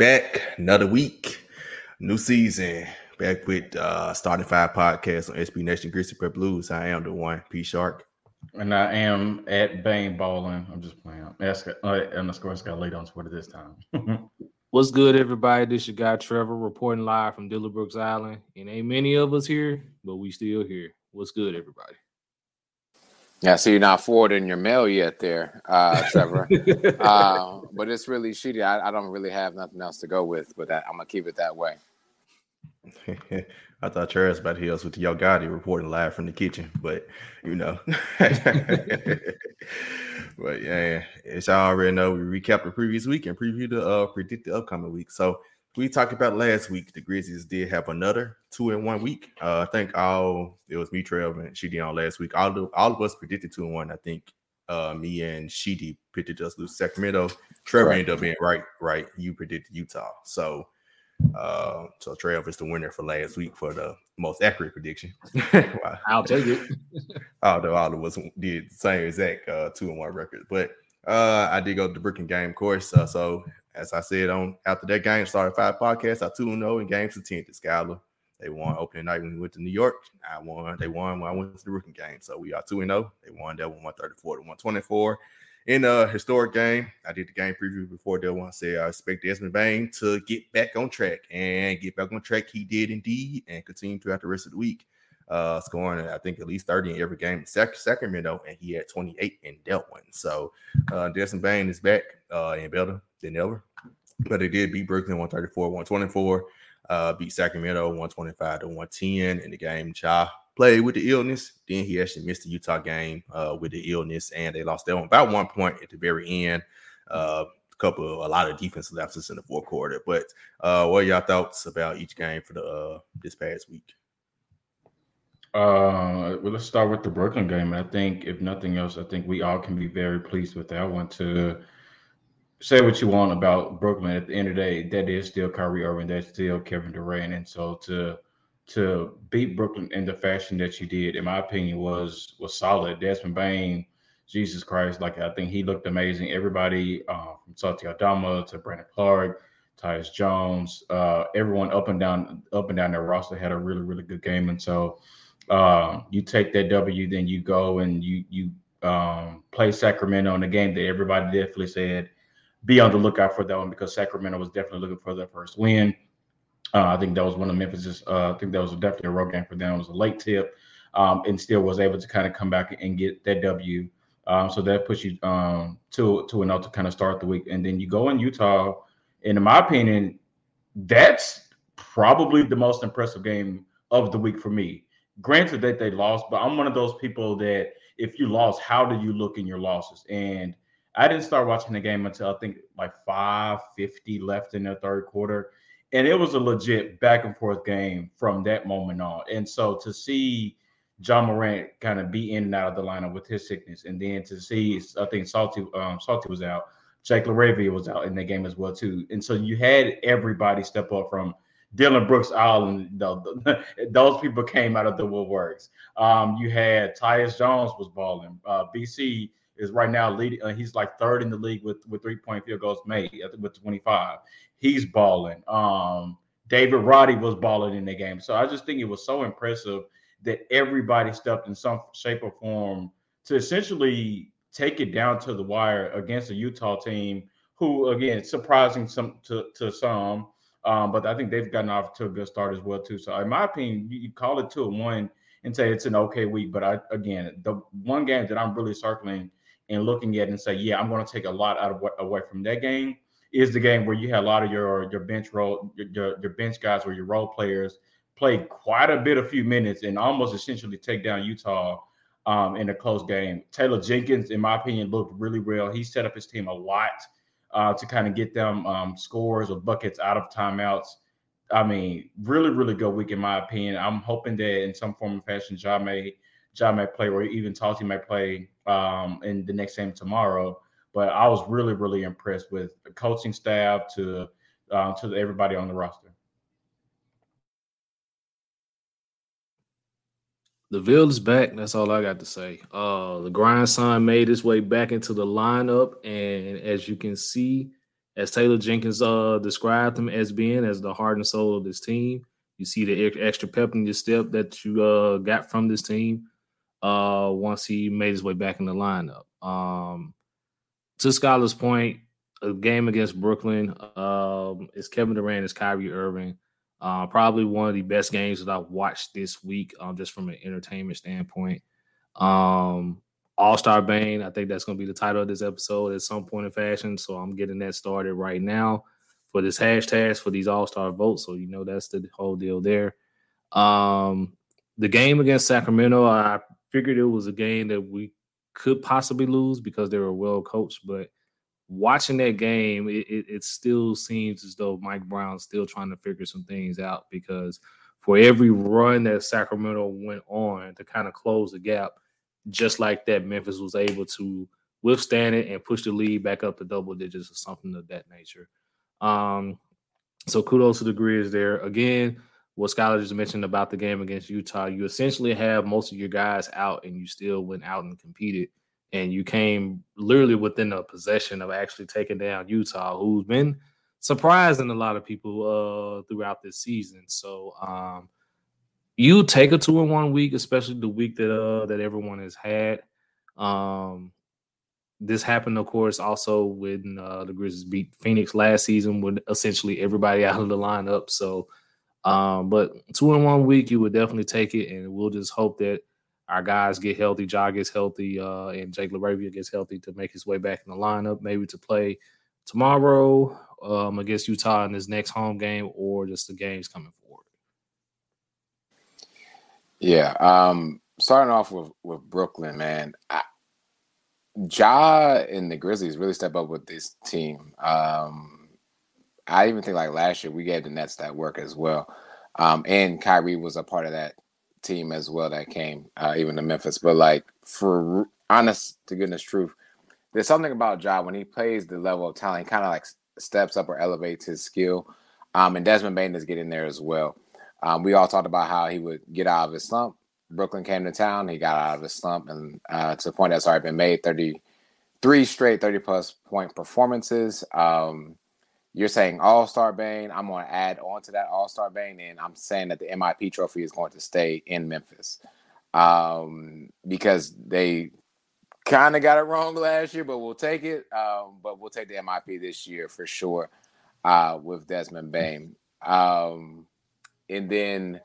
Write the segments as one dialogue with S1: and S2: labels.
S1: We back another week, new season. Back with uh starting five podcast on SB Nation Grizzly Bear Blues. I am the one, P Shark.
S2: And I am at Bane Balling. I'm just playing. Ask uh, underscore got late on Twitter this time.
S3: What's good, everybody? This is your guy Trevor reporting live from Dillon Brooks Island. And ain't many of us here, but we still here. What's good, everybody?
S4: Yeah, so you're not forwarding your mail yet, there, uh, Trevor. uh, but it's really shitty. I, I, don't really have nothing else to go with, but that, I'm gonna keep it that way.
S1: I thought Charles about to us with Yo Gotti reporting live from the kitchen, but you know. but yeah, as y'all already know, we recap the previous week and preview the uh, predict the upcoming week. So we talked about last week. The Grizzlies did have another two in one week. Uh, I think all it was me, Trev, and she did on last week. All of, all of us predicted two and one. I think uh, me and Sheedy predicted us lose Sacramento. Trevor ended up being right. Right, you predicted Utah. So, uh, so Trev is the winner for last week for the most accurate prediction.
S3: wow. I'll take it.
S1: Although all of us did the same exact uh, two and one record, but uh, I did go to the Brooklyn game, of course. Uh, so as I said on after that game, started five podcasts. I 2 0 in games of 10 to Skyler. They won opening night when we went to New York. I won. They won when I went to the rookie game. So we are 2 0. They won that one 134 to 124. In a historic game, I did the game preview before that one. Said I expect Desmond Bane to get back on track and get back on track. He did indeed and continue throughout the rest of the week. Uh, scoring, I think, at least 30 in every game in Sacramento, and he had 28 in that one. So uh, Desmond Bane is back uh, and better than ever. But they did beat Brooklyn 134, 124, uh, beat Sacramento 125 to 110 in the game. Ja played with the illness. Then he actually missed the Utah game uh, with the illness, and they lost that one by one point at the very end. Uh, a couple a lot of defensive lapses in the fourth quarter. But uh, what are y'all thoughts about each game for the uh, this past week?
S2: Uh, well, let's start with the Brooklyn game. I think, if nothing else, I think we all can be very pleased with that one to say what you want about Brooklyn. At the end of the day, that is still Kyrie Irving, that's still Kevin Durant, and so to to beat Brooklyn in the fashion that you did, in my opinion, was was solid. Desmond Bane, Jesus Christ, like I think he looked amazing. Everybody uh, from Santi Aldama to Brandon Clarke, Tyus Jones, uh, everyone up and down up and down their roster had a really really good game, and so. Uh, you take that W, then you go and you you um, play Sacramento in a game that everybody definitely said be on the lookout for that one because Sacramento was definitely looking for their first win. Uh, I think that was one of Memphis. Uh, I think that was definitely a road game for them. It was a late tip, um, and still was able to kind of come back and get that W. Um, so that puts you um, to to an to kind of start the week, and then you go in Utah. And in my opinion, that's probably the most impressive game of the week for me. Granted that they lost, but I'm one of those people that if you lost, how do you look in your losses? And I didn't start watching the game until I think like 550 left in the third quarter. And it was a legit back and forth game from that moment on. And so to see Ja Morant kind of be in and out of the lineup with his sickness, and then to see I think Santi um, Santi was out, Jake LaRavia was out in the game as well too. And so you had everybody step up from Dillon Brooks Island. Those people came out of the woodworks. Um, you had Tyus Jones was balling. Uh, BC is right now leading. Uh, he's like third in the league with with three point field goals made with 25. He's balling. Um, David Roddy was balling in the game. So I just think it was so impressive that everybody stepped in some shape or form to essentially take it down to the wire against a Utah team who, again, surprising some to, to some. Um, but I think they've gotten off to a good start as well too. So in my opinion, you, call it two and one and say it's an okay week. But I again, the one game that I'm really circling and looking at and say, yeah, I'm going to take a lot out of away from that game is the game where you had a lot of your your bench role your, your bench guys or your role players play quite a bit a few minutes and almost essentially take down Utah um, in a close game. Taylor Jenkins, in my opinion, looked really well. He set up his team a lot uh, to kind of get them um, scores or buckets out of timeouts. I mean, really, really good week in my opinion. I'm hoping that in some form of fashion, Ja may Ja may play, or even Santi may play um, in the next game tomorrow. But I was really, really impressed with the coaching staff to uh, to everybody on the roster.
S3: The Ville is back. That's all I got to say. Uh, the grind sign made its way back into the lineup, and as you can see, as Taylor Jenkins uh, described him as being as the heart and soul of this team. You see the extra pep in your step that you uh, got from this team uh, once he made his way back in the lineup. Um, to Scholar's point, a game against Brooklyn um, is Kevin Durant is Kyrie Irving. Uh, probably one of the best games that I've watched this week, um, just from an entertainment standpoint. Um, All Star Bane, I think that's going to be the title of this episode at some point in fashion. So I'm getting that started right now for this hashtag for these All Star votes. So you know that's the whole deal there. Um, the game against Sacramento, I figured it was a game that we could possibly lose because they were well coached, but watching that game, it, it, it, still seems as though Mike Brown's still trying to figure some things out because for every run that Sacramento went on to kind of close the gap, just like that, Memphis was able to withstand it and push the lead back up to double digits or something of that nature. Um, so kudos to the Grizz there. Again, what Skylar just mentioned about the game against Utah, you essentially have most of your guys out and you still went out and competed and you came literally within a possession of actually taking down Utah, who's been surprising a lot of people uh, throughout this season. So um, you take a two in one week, especially the week that uh, that everyone has had. Um, this happened, of course, also when uh, the Grizzlies beat Phoenix last season with essentially everybody out of the lineup. So, um, but two in one week, you would definitely take it, and we'll just hope that our guys get healthy, Ja gets healthy, uh, and Jake LaRavia gets healthy to make his way back in the lineup, maybe to play tomorrow um, against Utah in his next home game or just the games coming forward.
S4: Yeah. Um, starting off with, with Brooklyn, man. I, Ja and the Grizzlies really step up with this team. Um, I even think like last year we gave the Nets that work as well. Um, and Kyrie was a part of that team as well that came uh, even to Memphis. But like for honest to goodness truth, there's something about Ja when he plays the level of talent, kind of like steps up or elevates his skill. Um, and Desmond Bane is getting there as well. Um, we all talked about how he would get out of his slump. Brooklyn came to town, he got out of his slump, and uh, to the point that's already been made 33 straight 30 plus point performances. Um, you're saying All Star Bane. I'm going to add on to that All Star Bane, and I'm saying that the MIP trophy is going to stay in Memphis um, because they kind of got it wrong last year, but we'll take it. Um, but we'll take the MIP this year for sure uh, with Desmond Bane. Um, and then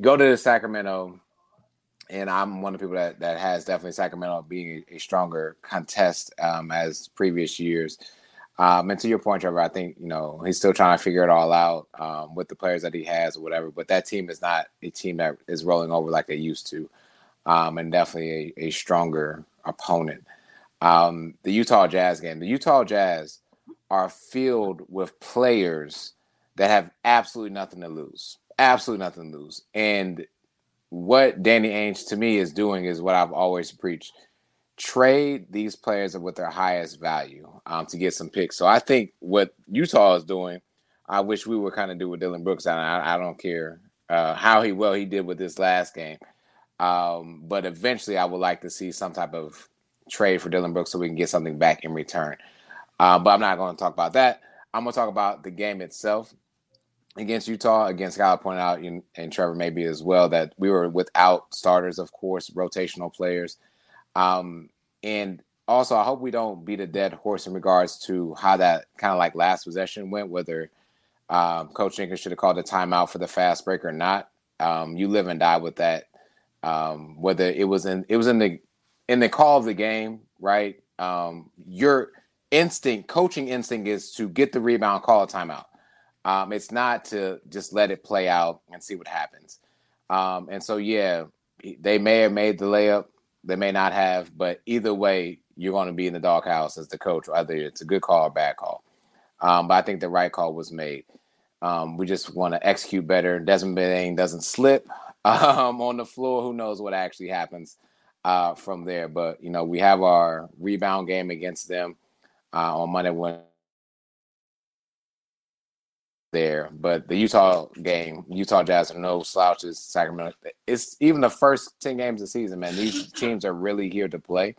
S4: go to the Sacramento, and I'm one of the people that, that has definitely Sacramento being a, a stronger contest um, as previous years. Um, and to your point, Trevor, I think you know he's still trying to figure it all out um, with the players that he has or whatever. But that team is not a team that is rolling over like they used to, um, and definitely a, a stronger opponent. Um, the Utah Jazz game, the Utah Jazz are filled with players that have absolutely nothing to lose, absolutely nothing to lose. And what Danny Ainge to me is doing is what I've always preached trade these players with their highest value um, to get some picks. So I think what Utah is doing, I wish we would kind of do with Dillon Brooks. I, I don't care uh, how he well he did with this last game, um, but eventually I would like to see some type of trade for Dillon Brooks so we can get something back in return. Uh, but I'm not going to talk about that. I'm going to talk about the game itself against Utah. Against Scott pointed out, and Trevor maybe as well, that we were without starters, of course, rotational players. Um, and also, I hope we don't beat a dead horse in regards to how that kind of like last possession went, whether um, Coach Jenkins should have called a timeout for the fast break or not. Um, you live and die with that. Um, whether it was in it was in the in the call of the game, right? Um, your instinct, coaching instinct, is to get the rebound, call a timeout. Um, it's not to just let it play out and see what happens. Um, and so, yeah, they may have made the layup they may not have, but either way, you're going to be in the doghouse as the coach, whether it's a good call or bad call. Um, but I think the right call was made. Um, we just want to execute better. Desmond Bane doesn't slip um, on the floor. Who knows what actually happens uh, from there? But you know, we have our rebound game against them uh, on Monday when there. But the Utah game, Utah Jazz are no slouches. Sacramento, it's even the first ten games of the season, man. These teams are really here to play,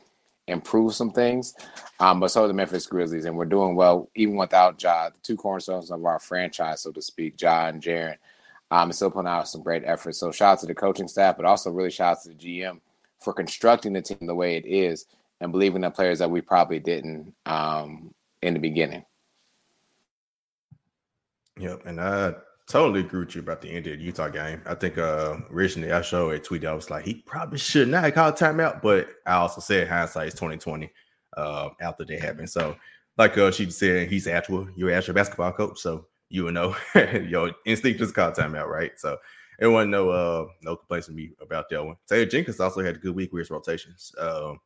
S4: improve some things. Um, but so are the Memphis Grizzlies, and we're doing well even without Ja, the two cornerstones of our franchise, so to speak, Ja and Jaren. Um, still putting out some great efforts. So shout out to the coaching staff, but also really shout out to the GM for constructing the team the way it is and believing in players that we probably didn't um, in the beginning.
S1: Yep, and I totally agree with you about the end of the Utah game. I think uh originally I showed a tweet. I was like, he probably should not called timeout, but I also said hindsight is 2020 uh, after that happened. So, like uh, she said, he's actual, you're actual basketball coach, so you would know your instinct just call timeout, right? So it wasn't no uh no complaints from me about that one. Taylor Jenkins also had a good week with his rotations. Um,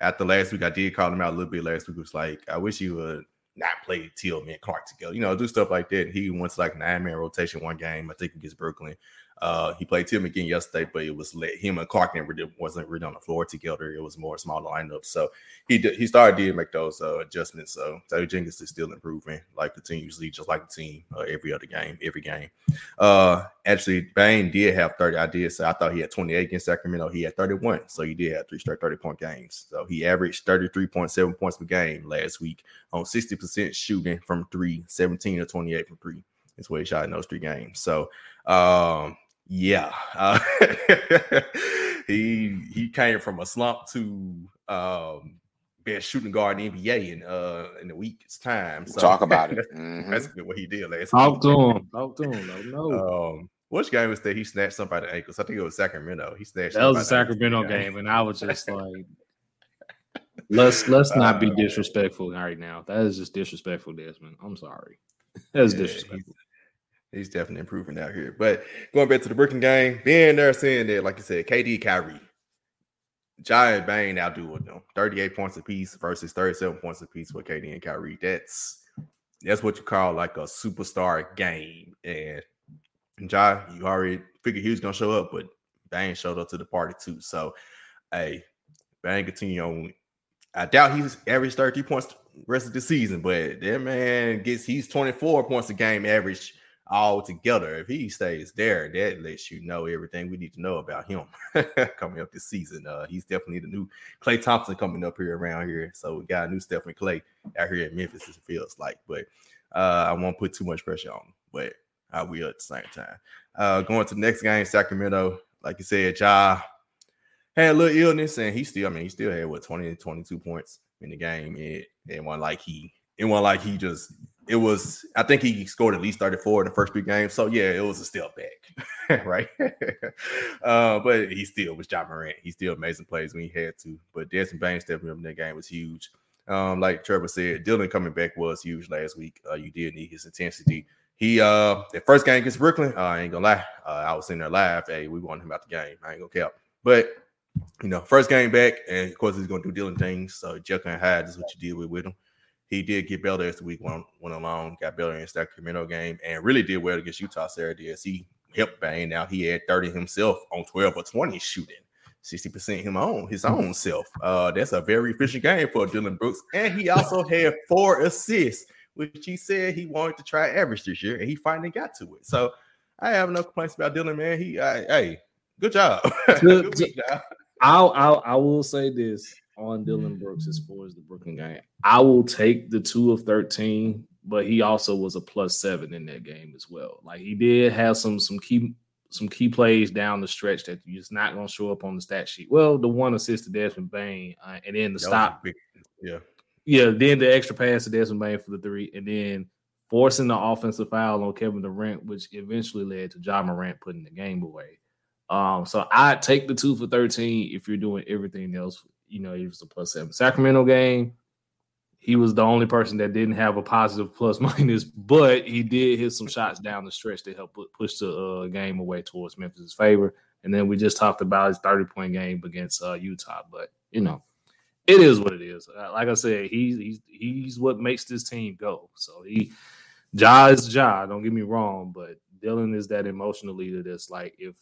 S1: after last week, I did call him out a little bit. Last week was like, I wish he would not play Tillman and Clarke together, you know, do stuff like that. He went to like nine man rotation one game, I think against Brooklyn. Uh, he played Tim again yesterday, but it was Tillman and Clarke never did, wasn't really on the floor together. It was more small lineup. So he did, he started to make those uh, adjustments. So Taylor Jenkins is still improving, like continuously, just like the team uh, every other game, every game. Uh, actually, Bane did have 30. I did say I thought he had 28 against Sacramento. He had 31. So he did have three straight 30 point games. So he averaged 33.7 points per game last week on 60% shooting from three, 17 to 28 from three. That's what he shot in those three games. So um yeah, uh, he he came from a slump to um, best shooting guard in the NBA in uh in the week's time.
S4: So talk about it. Mm-hmm.
S1: That's what he did last.
S3: Talk week. to him. Talk to him. No.
S1: Um, which game was that he snatched somebody ankles? I think it was Sacramento. He snatched.
S3: That was a Sacramento game, and I was just like, let's let's not be uh, disrespectful right now. That is just disrespectful, Desmond. I'm sorry. That's yeah, disrespectful.
S1: He's definitely improving out here. But going back to the Brooklyn game, being there saying that, like I said, KD, Kyrie, Giant Bane outdoing them. 38 points apiece versus 37 points apiece for KD and Kyrie. That's that's what you call like a superstar game. And Ja, you already figured he was gonna show up, but Bane showed up to the party too. So hey, Bane continue on. I doubt he's averaged 30 points rest of the season, but that man gets he's 24 points a game average all together. If he stays there, that lets you know everything we need to know about him coming up this season. Uh, he's definitely the new Klay Thompson coming up here around here. So we got a new Stephen Clay out here in Memphis, it feels like. But uh, I won't put too much pressure on him, but I will at the same time. Uh, going to the next game, Sacramento, like you said, Ja had a little illness, and he still, I mean, he still had what 20 22 points in the game. It, it wasn't like he it wasn't like he just it was I think he scored at least 34 in the first three games. So yeah, it was a step back, right? uh, but he still was Ja Morant. He still amazing plays when he had to. But Desmond Bane stepping up in that game was huge. Um, like Trevor said, Dillon coming back was huge last week. Uh, you did need his intensity. He uh the first game against Brooklyn, uh, I ain't gonna lie. Uh, I was in there live. Hey, we wanted him out the game. I ain't gonna cap. But you know, first game back, and of course he's gonna do Dillon things. So Jekyll and Hyde is what you deal with with him. He did get better as the week went, went along, got better in the Sacramento game, and really did well against Utah Saturday as he helped Bane. Now he had 30 himself on 12 or 20 shooting. 60% him own his hmm. own self. Uh, that's a very efficient game for Dillon Brooks. And he also had four assists, which he said he wanted to try average this year, and he finally got to it. So I have no complaints about Dillon, man. He, I, hey, good job. good,
S3: good job. I'll, I'll, I will say this on Dillon Brooks as far as the Brooklyn game. I will take the two of 13, but he also was a plus seven in that game as well. Like he did have some some key some key plays down the stretch that you're just not going to show up on the stat sheet. Well, the one assist to Desmond Bane, uh, and then the that stop.
S1: Yeah.
S3: Yeah. Then the extra pass to Desmond Bane for the three, and then forcing the offensive foul on Kevin Durant, which eventually led to Ja Morant putting the game away. Um, so I take the two for 13 if you're doing everything else you know, he was a plus seven. Sacramento game, he was the only person that didn't have a positive plus minus, but he did hit some shots down the stretch to help push the uh, game away towards Memphis' favor. And then we just talked about his 30 point game against uh, Utah. But, you know, it is what it is. Uh, like I said, he's, he's, he's what makes this team go. So he, Ja is Ja, don't get me wrong, but Dillon is that emotional leader that's like, if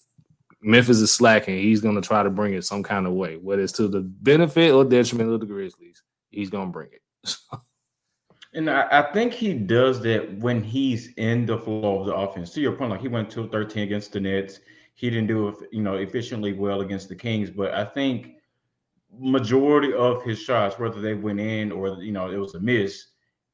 S3: Memphis is slacking. He's going to try to bring it some kind of way, whether it's to the benefit or detriment of the Grizzlies. He's going to bring it.
S2: and I, I, think he does that when he's in the flow of the offense. To your point, like he went to 13 against the Nets. He didn't do you know, efficiently well against the Kings, but I think majority of his shots, whether they went in or you know it was a miss,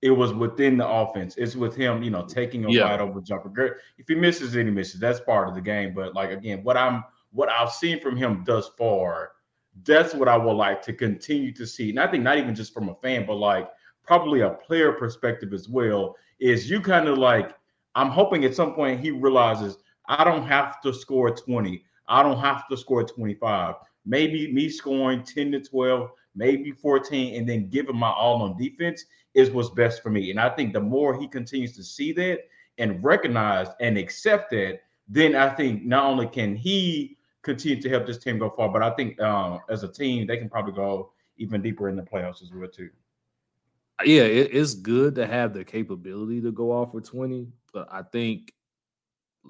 S2: it was within the offense. It's with him, you know, taking a yeah. wide open jumper. If he misses, he misses. That's part of the game. But like again, what I'm what I've seen from him thus far, that's what I would like to continue to see. And I think not even just from a fan, but like probably a player perspective as well. Is you kind of like I'm hoping at some point he realizes I don't have to score 20. I don't have to score 25. Maybe me scoring 10 to 12, maybe 14, and then giving my all on defense is what's best for me. And I think the more he continues to see that and recognize and accept that, then I think not only can he continue to help this team go far, but I think um, as a team, they can probably go even deeper in the playoffs as well too.
S3: Yeah, it, it's good to have the capability to go off for 20, but I think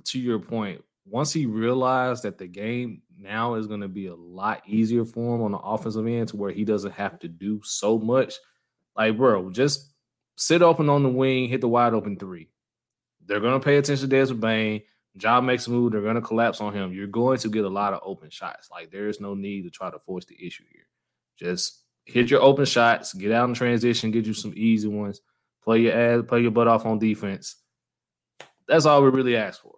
S3: to your point, once he realized that the game now is going to be a lot easier for him on the offensive end to where he doesn't have to do so much, like, bro, just sit open on the wing, hit the wide open three. They're to pay attention to Desmond Bane. Ja makes a move, they're to collapse on him. You're going to get a lot of open shots. Like, there is no need to try to force the issue here. Just hit your open shots, get out in transition, get you some easy ones, play your ass, play your butt off on defense. That's all we really ask for.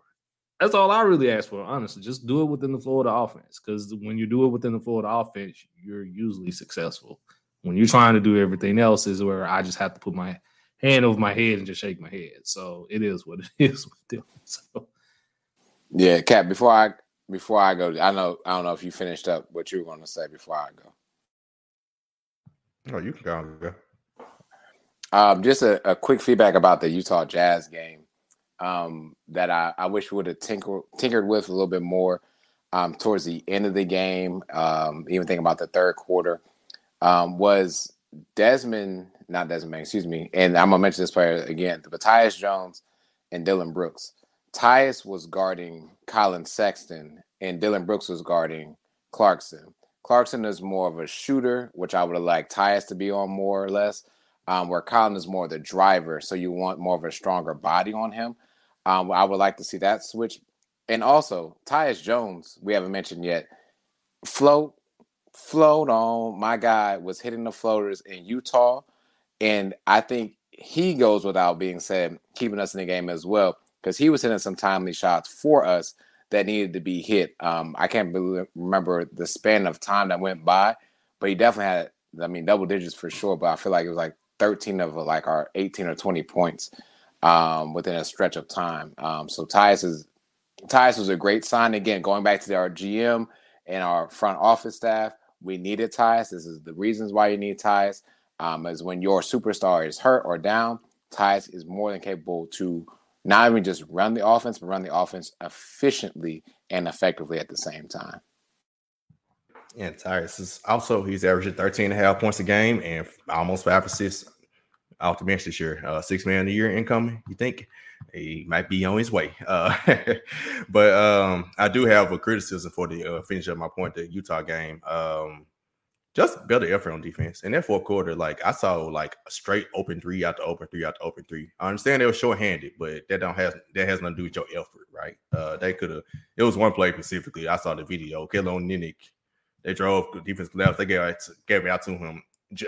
S3: That's all I really ask for, honestly. Just do it within the flow of the offense. Because when you do it within the flow of the offense, you're usually successful. When you're trying to do everything else, is where I just have to put my hand over my head and just shake my head. So it is what it is with them. So
S4: yeah, Cap. Before I before I go, I know I don't know if you finished up what you were going to say before I go.
S1: Oh, you can go. go.
S4: Um, just a, a, quick feedback about the Utah Jazz game um, that I, I wish would have tinkered, tinkered with a little bit more um, towards the end of the game. Um, even thinking about the third quarter um, was Desmond, not Desmond, excuse me. And I'm gonna mention this player again, but Tyus Jones and Dillon Brooks. Tyus was guarding Collin Sexton, and Dillon Brooks was guarding Clarkson. Clarkson is more of a shooter, which I would have liked Tyus to be on more or less, um, where Collin is more the driver. So you want more of a stronger body on him. Um, I would like to see that switch. And also, Tyus Jones, we haven't mentioned yet. Float, float on. My guy was hitting the floaters in Utah. And I think he goes without being said, keeping us in the game as well, because he was hitting some timely shots for us that needed to be hit. Um, I can't remember the span of time that went by, but he definitely had, I mean, double digits for sure. But I feel like it was like 13 of like our 18 or 20 points um, within a stretch of time. Um, so Tyus is Tyus was a great sign. Again, going back to our GM and our front office staff, we needed Tyus. This is the reasons why you need Tyus. Um, is when your superstar is hurt or down, Tyus is more than capable to not even just run the offense, but run the offense efficiently and effectively at the same time.
S1: Yeah, Tyus is also he's averaging 13 and a half points a game and almost five assists off the bench this year. Uh, six man the year incoming. You think he might be on his way? Uh, but um, I do have a criticism for the uh, finish up my point the Utah game. Um, just better effort on defense. In that fourth quarter, like I saw like a straight open three out the open three out the open three. I understand they were short-handed, but that don't have that has nothing to do with your effort, right? Uh, they could have. It was one play specifically. I saw the video. Kelly Olynyk, they drove defense collapse. They gave it, gave it out to him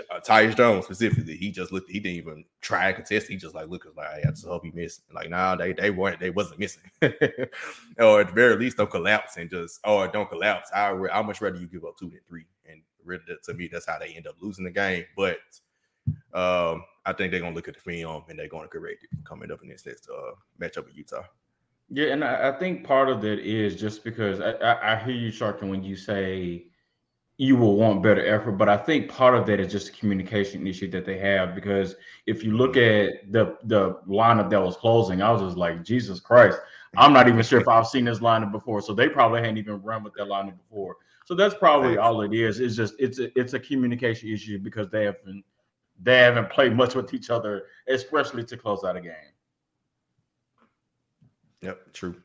S1: uh, Tyus Jones specifically, he just looked. He didn't even try to contest. He just like look like I just hope he missed. Like nah, they they weren't. They wasn't missing. or at the very least, don't collapse and just or don't collapse. I I much rather you give up two than three. And really, to me, that's how they end up losing the game. But um, I think they're gonna look at the film and they're gonna correct it coming up in this next uh, matchup with Utah.
S2: Yeah, and I, I, think part of that is just because I, I, I hear you, Sharkin, when you say you will want better effort. But I think part of that is just a communication issue that they have because if you look at the the lineup that was closing, I was just like, Jesus Christ, I'm not even sure if I've seen this lineup before. So they probably hadn't even run with that lineup before. So that's probably all it is. It's just it's a, it's a communication issue because they haven't they haven't played much with each other, especially to close out a game.
S1: Yep, true.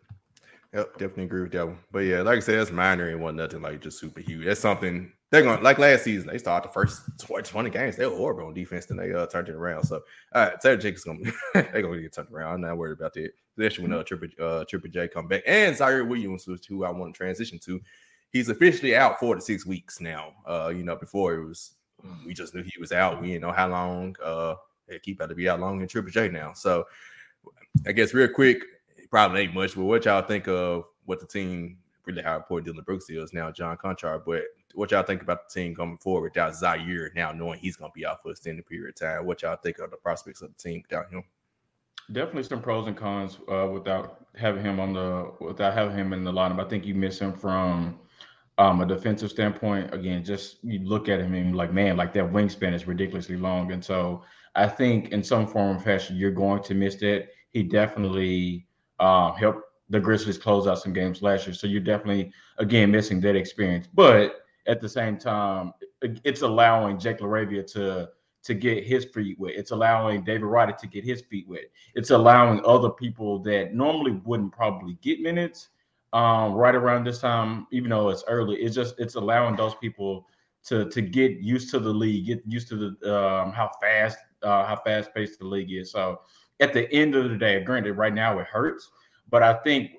S1: Yep, definitely agree with that one. But yeah, like I said, that's minor and wasn't nothing like just super huge. That's something they're going like last season. They started the first 20 games. They were horrible on defense, then they uh, turned it around. So all right, Taylor Jenkins gonna they're gonna get turned around. I'm not worried about that. Especially when uh, Triple uh, Triple J come back and Ziaire Williams, which who I want to transition to. he's officially out four to six weeks now. Uh, you know, before it was we just knew he was out. We didn't know how long. Uh, keep out to be out long in Triple J now. So I guess real quick, probably ain't much, but what y'all think of what the team really how important Dillon Brooks is now, John Konchar, but what y'all think about the team coming forward without Ziaire now knowing he's gonna be out for a extended period of time? What y'all think of the prospects of the team without him?
S2: Definitely some pros and cons uh, without having him on the without having him in the lineup. I think you miss him from um, a defensive standpoint. Again, just you look at him and like, man, like that wingspan is ridiculously long. And so I think in some form or fashion, you're going to miss that. He definitely uh, the Grizzlies close out some games last year. So you're definitely again missing that experience. But at the same time, it's allowing Jake LaRavia to to get his feet wet. It's allowing David Roddy to get his feet wet. It's allowing other people that normally wouldn't probably get minutes um, right around this time, even though it's early. It's just it's allowing those people to to get used to the league, get used to the um, how fast uh, how fast paced the league is. So at the end of the day, granted, right now it hurts, but I think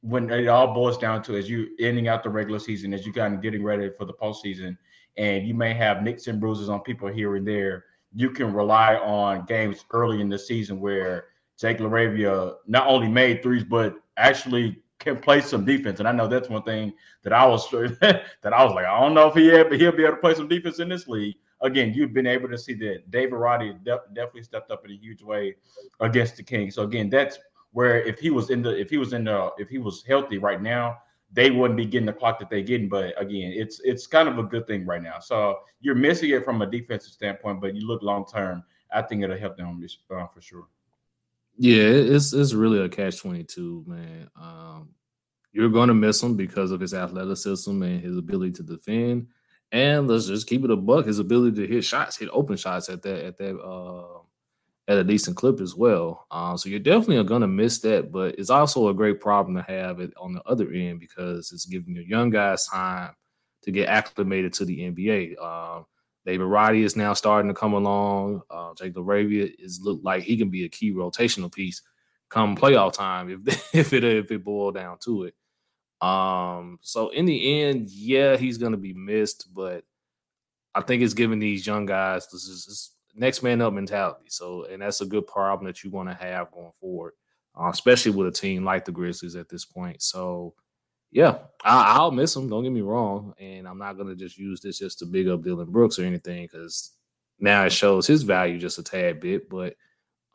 S2: when it all boils down to as you ending out the regular season, as you kind of getting ready for the postseason, and you may have nicks and bruises on people here and there, you can rely on games early in the season where Jake LaRavia not only made threes, but actually can play some defense. And I know that's one thing that I was that I was like, I don't know if he had, but he'll be able to play some defense in this league. Again, you've been able to see that David Roddy de- definitely stepped up in a huge way against the Kings. So again, that's where if he was in the if he was in the if he was healthy right now, they wouldn't be getting the clock that they're getting. But again, it's it's kind of a good thing right now. So you're missing it from a defensive standpoint, but you look long term. I think it'll help them uh, for sure.
S3: Yeah, it's it's really a catch twenty two, man. Um, you're going to miss him because of his athleticism and his ability to defend, and let's just keep it a buck. His ability to hit shots, hit open shots at that at that uh, at a decent clip as well. Um, so you're definitely going to miss that, but it's also a great problem to have it on the other end because it's giving your young guys time to get acclimated to the NBA. Um, David Roddy is now starting to come along. Uh, Jake LaRavia is look like he can be a key rotational piece come playoff time if if it if it boiled down to it. Um, so in the end, yeah, he's gonna be missed, but I think it's giving these young guys this is next man up mentality. So, and that's a good problem that you want to have going forward, uh, especially with a team like the Grizzlies at this point. So, yeah, I, will miss him. Don't get me wrong, and I'm not gonna just use this just to big up Dillon Brooks or anything because now it shows his value just a tad bit. But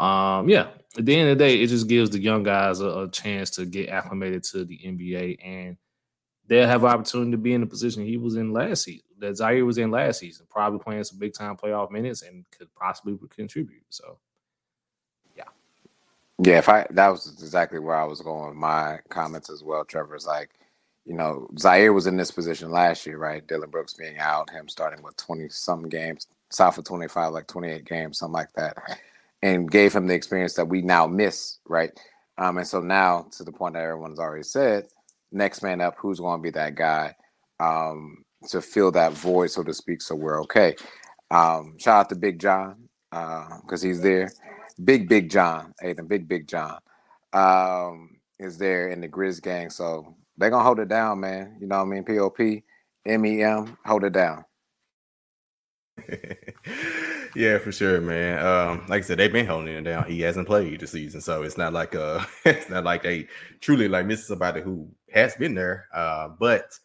S3: um, yeah, at the end of the day, it just gives the young guys a, a chance to get acclimated to the NBA and they'll have opportunity to be in the position he was in last season, that Ziaire was in last season, probably playing some big time playoff minutes and could possibly contribute. So, yeah,
S4: yeah. If I that was exactly where I was going with my comments as well. Trevor's like, you know, Ziaire was in this position last year, right? Dillon Brooks being out, him starting with 20 some games, south of 25, like 28 games, something like that, and gave him the experience that we now miss, right? Um, and so now, to the point that everyone's already said, next man up, who's going to be that guy um, to fill that void, so to speak, so we're okay. Um, shout out to Big John because uh, he's there. Big, Big John, Aiden, Big, Big John um, is there in the Grizz gang. So they're to hold it down, man. You know what I mean? POP, MEM, hold it down.
S1: yeah, for sure, man. Um, like I said, they've been holding it down. He hasn't played the season, so it's not like uh, it's not like they truly like miss somebody who has been there. Uh, but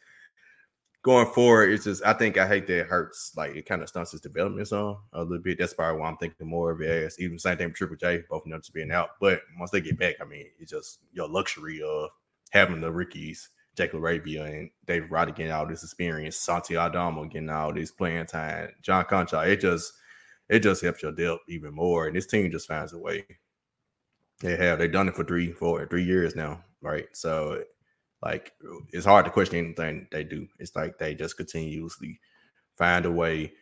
S1: going forward, it's just I think I hate that it hurts. Like it kind of stunts his development some a little bit. That's probably why I'm thinking more of it as even same thing with Triple J, both of them just being out. But once they get back, I mean, it's just your luxury of having the rookies Jake LaRavia and David Roddy getting all this experience, Santi Aldama getting all this playing time, John Konchar. it just it just helps your depth even more. And this team just finds a way. They have they done it for three, four, three years now, right? So like it's hard to question anything they do. It's like they just continuously find a way,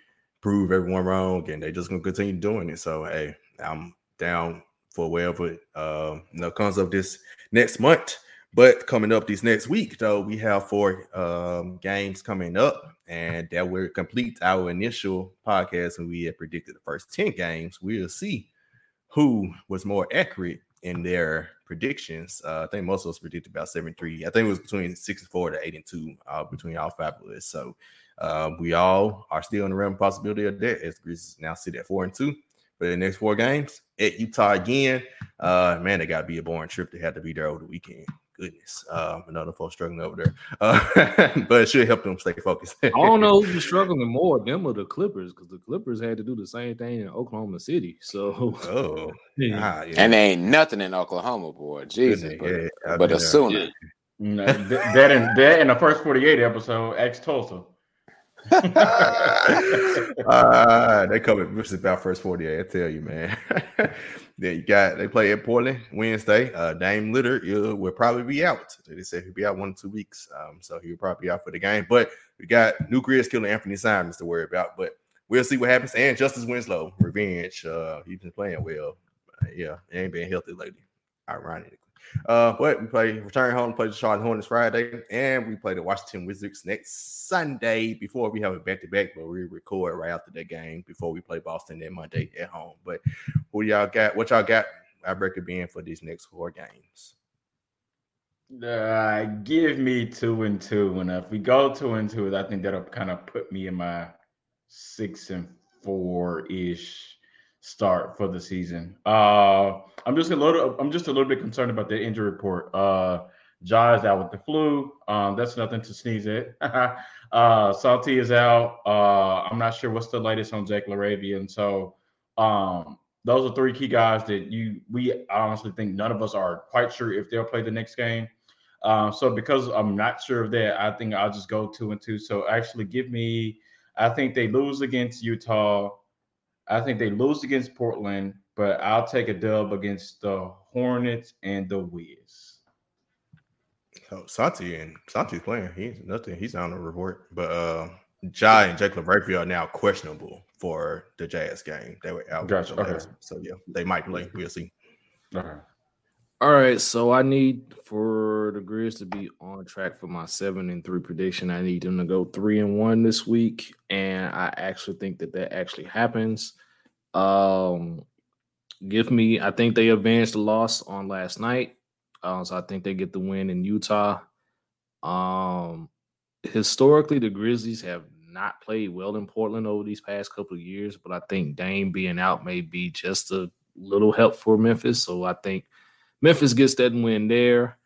S1: prove everyone wrong, and they just gonna continue doing it. So hey, I'm down for whatever uh, you know, comes up this next month. But coming up this next week, though, we have four um, games coming up, and that will complete our initial podcast. And we had predicted the first 10 games. We'll see who was more accurate in their predictions. Uh, I think most of us predicted about seven three. I think it was between six and four to eight and two uh, between all five of us. So uh, we all are still in the realm of possibility of that as Grizzlies now sit at four and two for the next four games at Utah again. Uh, man, it got to be a boring trip to have to be there over the weekend goodness, uh, another folks struggling over there. Uh, but it should help them stay focused.
S3: I don't know who's struggling more, them or the Clippers, because the Clippers had to do the same thing in Oklahoma City. So,
S1: oh,
S4: yeah. and there ain't nothing in Oklahoma, boy. Jesus, but, yeah, but a sooner.
S2: No, that in that in the first forty eight episode, ex Tulsa.
S1: uh, they covered this about first 48. I tell you, man. Then you got they play at Portland Wednesday. Uh, Dame Lillard will probably be out. They said he'll be out one or two weeks. Um, so he'll probably be out for the game. But we got new nuclear killer Anthony Simons to worry about. But we'll see what happens. And Justice Winslow, revenge. Uh, he's been playing well. Uh, yeah, he ain't been healthy lately. Ironically. Uh, but we play return home, play the Charlotte Hornets Friday, and we play the Washington Wizards next Sunday before we have a back to back. But we record right after that game before we play Boston that Monday at home. But who y'all got? What y'all got? I reckon being for these next four games.
S2: Uh, give me two and two, and if we go two and two, I think that'll kind of put me in my six and four ish start for the season. Uh, I'm just a little I'm just a little bit concerned about the injury report. Uh, Ja is out with the flu. Um, that's nothing to sneeze at. uh, Santi is out. Uh, I'm not sure what's the latest on Jake LaRavia. so um, those are three key guys that you we honestly think none of us are quite sure if they'll play the next game. Um, so because I'm not sure of that, I think I'll just go two and two. So actually give me I think they lose against Utah. I think they lose against Portland, but I'll take a dub against the Hornets and the Wiz.
S1: Oh, Santi and Santi's playing. He's nothing. He's on the report. But uh Ja and Jake LaRavia are now questionable for the Jazz game. They were out.
S2: Gotcha. Okay.
S1: So yeah, they might play. We'll see.
S3: Okay. All right, so I need for the Grizz to be on track for my seven and three prediction. I need them to go three and one this week, and I actually think that that actually happens. Um, give me, I think they avenged the loss on last night, uh, so I think they get the win in Utah. Um, historically, the Grizzlies have not played well in Portland over these past couple of years, but I think Dame being out may be just a little help for Memphis. So I think Memphis gets that win there,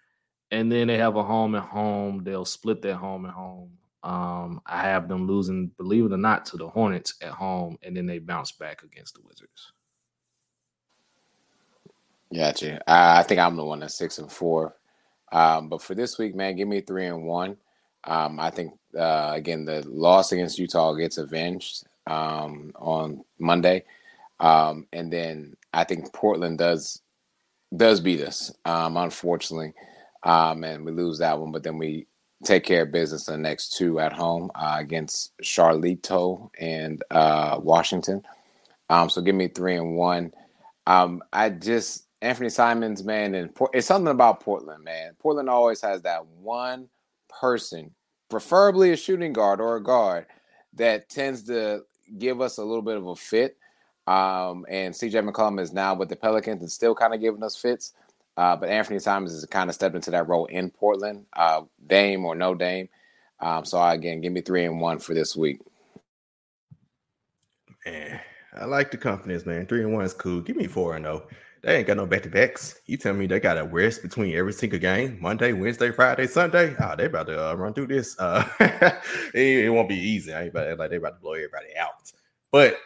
S3: and then they have a home and home. They'll split their home and home. Um, I have them losing, believe it or not, to the Hornets at home, and then they bounce back against the Wizards.
S4: Gotcha. Uh, I think I'm the one that's six and four. Um, but for this week, man, give me three and one. Um, I think uh, again the loss against Utah gets avenged um, on Monday, um, and then I think Portland does does beat us, um, unfortunately, um, and we lose that one. But then we take care of business in the next two at home uh, against Charlotte and uh, Washington. Um, so give me three and one. Um, I just Anthony Simons, man, and it's something about Portland, man. Portland always has that one person, preferably a shooting guard or a guard, that tends to give us a little bit of a fit. Um, and CJ McCollum is now with the Pelicans and still kind of giving us fits. Uh, but Anthony Simons has kind of stepped into that role in Portland, uh, Dame or no Dame. Um, so again, give me three and one for this week.
S1: Man, I like the confidence, man. Three and one is cool. Give me four and zero. Oh. They ain't got no back to backs. You tell me they got a rest between every single game, Monday, Wednesday, Friday, Sunday. Oh, they about to uh, run through this. Uh, it, it, won't be easy. I ain't about, like they about to blow everybody out. But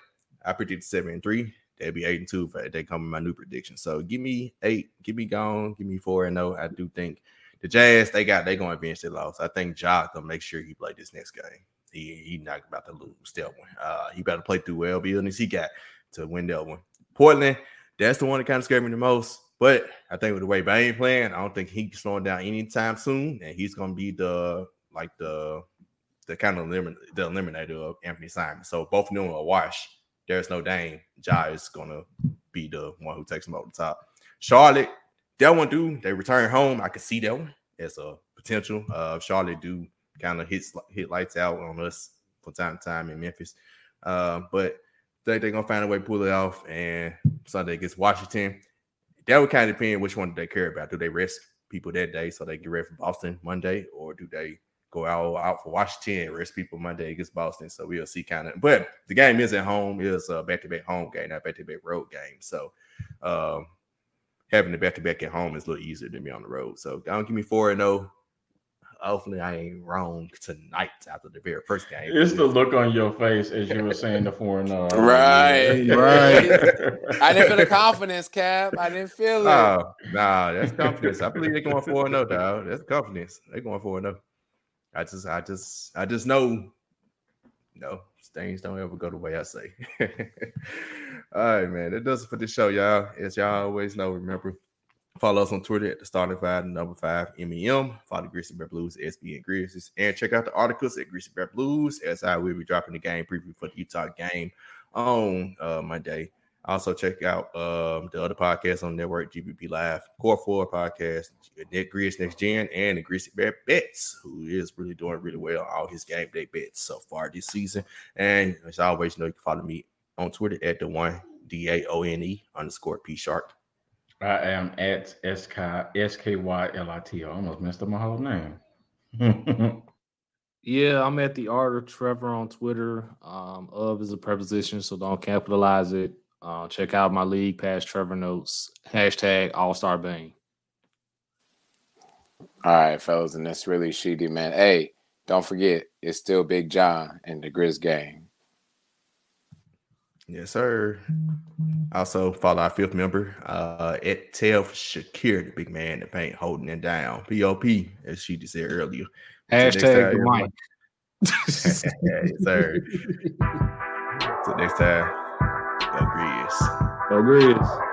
S1: I predicted seven and three. They'll be eight and two if they come in my new prediction. So give me eight, give me gone, give me four and no. I do think the Jazz they got they going to bench their loss. I think Jock gonna make sure he play this next game. He he not about to lose that one. Uh, he better play through well buildings he got to win that one. Portland, that's the one that kind of scared me the most. But I think with the way Bane playing, I don't think he's slowing down anytime soon, and he's gonna be the like the the kind of limit the eliminator of Anthony Simon. So both of them are wash there's no Dame, Ja is gonna be the one who takes him over the top. Charlotte, that one do they return home? I could see that one as a potential. Uh, Charlotte do kind of hit hit lights out on us from time to time in Memphis, uh, but they they're gonna find a way to pull it off. And Sunday against Washington, that would kind of depend which one they care about. Do they rest people that day so they get ready for Boston Monday, or do they go out out for Washington, rest people Monday against Boston? So we'll see kind of. But the game is at home. It's a back to back home game, not back to back road game. So um, having the back to back at home is a little easier than me on the road. So don't give me four and zero. Hopefully, I ain't wrong tonight after the very first game.
S2: It's the look on your face as you were saying the four and zero.
S4: Right.
S3: Right.
S4: I didn't feel the confidence, Cap. I didn't feel it.
S1: Oh, nah, that's confidence. I believe they're going four and zero, dog. That's confidence. They're going four and zero. I just, I just, I just know. No, things don't ever go the way I say. All right, man. That does it for this show, y'all. As y'all always know, remember follow us on Twitter at the starting five, number five, MEM. Follow Grizzly Bear Blues, SB and Grizzlies, and check out the articles at Grizzly Bear Blues. As I will be dropping the game preview for the Utah game on uh, Monday. Also, check out um, the other podcasts on the network, GBP Live, Core 4 podcast, Nick Grizz Next Gen, and the Grizzly Bear Bets, who is really doing really well on all his game day bets so far this season. And as always, you know, you can follow me on Twitter at the one D A O N E underscore P Shark.
S2: I am at S K S K Y L I T. I almost messed up my whole name.
S3: Yeah, I'm at the art of Trevor on Twitter. Um, of is a preposition, so don't capitalize it. Uh, check out my league past Trevor notes. Hashtag All Star Bang.
S4: All right, fellas, and that's really shitty, man. Hey, don't forget, it's still Big John and the Grizz gang.
S1: Yes, sir. Also, follow our fifth member uh, at Tel Shakir, the big man, the paint holding it down. POP, as she just said earlier. Until next
S3: Hashtag the Mike.
S1: yes, sir. Till next time,
S3: Go Grizz.